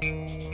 Música